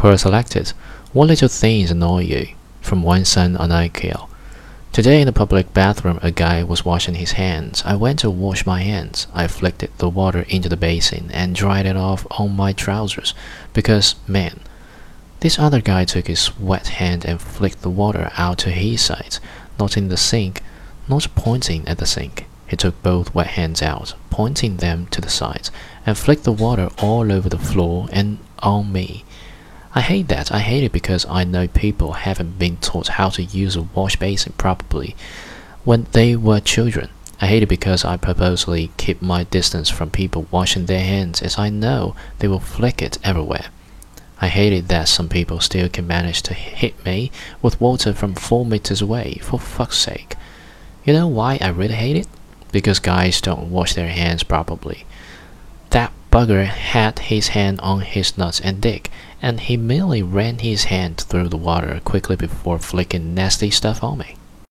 Quora selected. What little things annoy you? From one son on IKEA. Today in the public bathroom, a guy was washing his hands. I went to wash my hands. I flicked the water into the basin and dried it off on my trousers because, man, this other guy took his wet hand and flicked the water out to his sides, not in the sink, not pointing at the sink. He took both wet hands out, pointing them to the sides, and flicked the water all over the floor and on me. I hate that. I hate it because I know people haven't been taught how to use a wash basin properly when they were children. I hate it because I purposely keep my distance from people washing their hands as I know they will flick it everywhere. I hate it that some people still can manage to hit me with water from four meters away, for fuck's sake. You know why I really hate it? Because guys don't wash their hands properly. Bugger had his hand on his nuts and dick, and he merely ran his hand through the water quickly before flicking nasty stuff on me.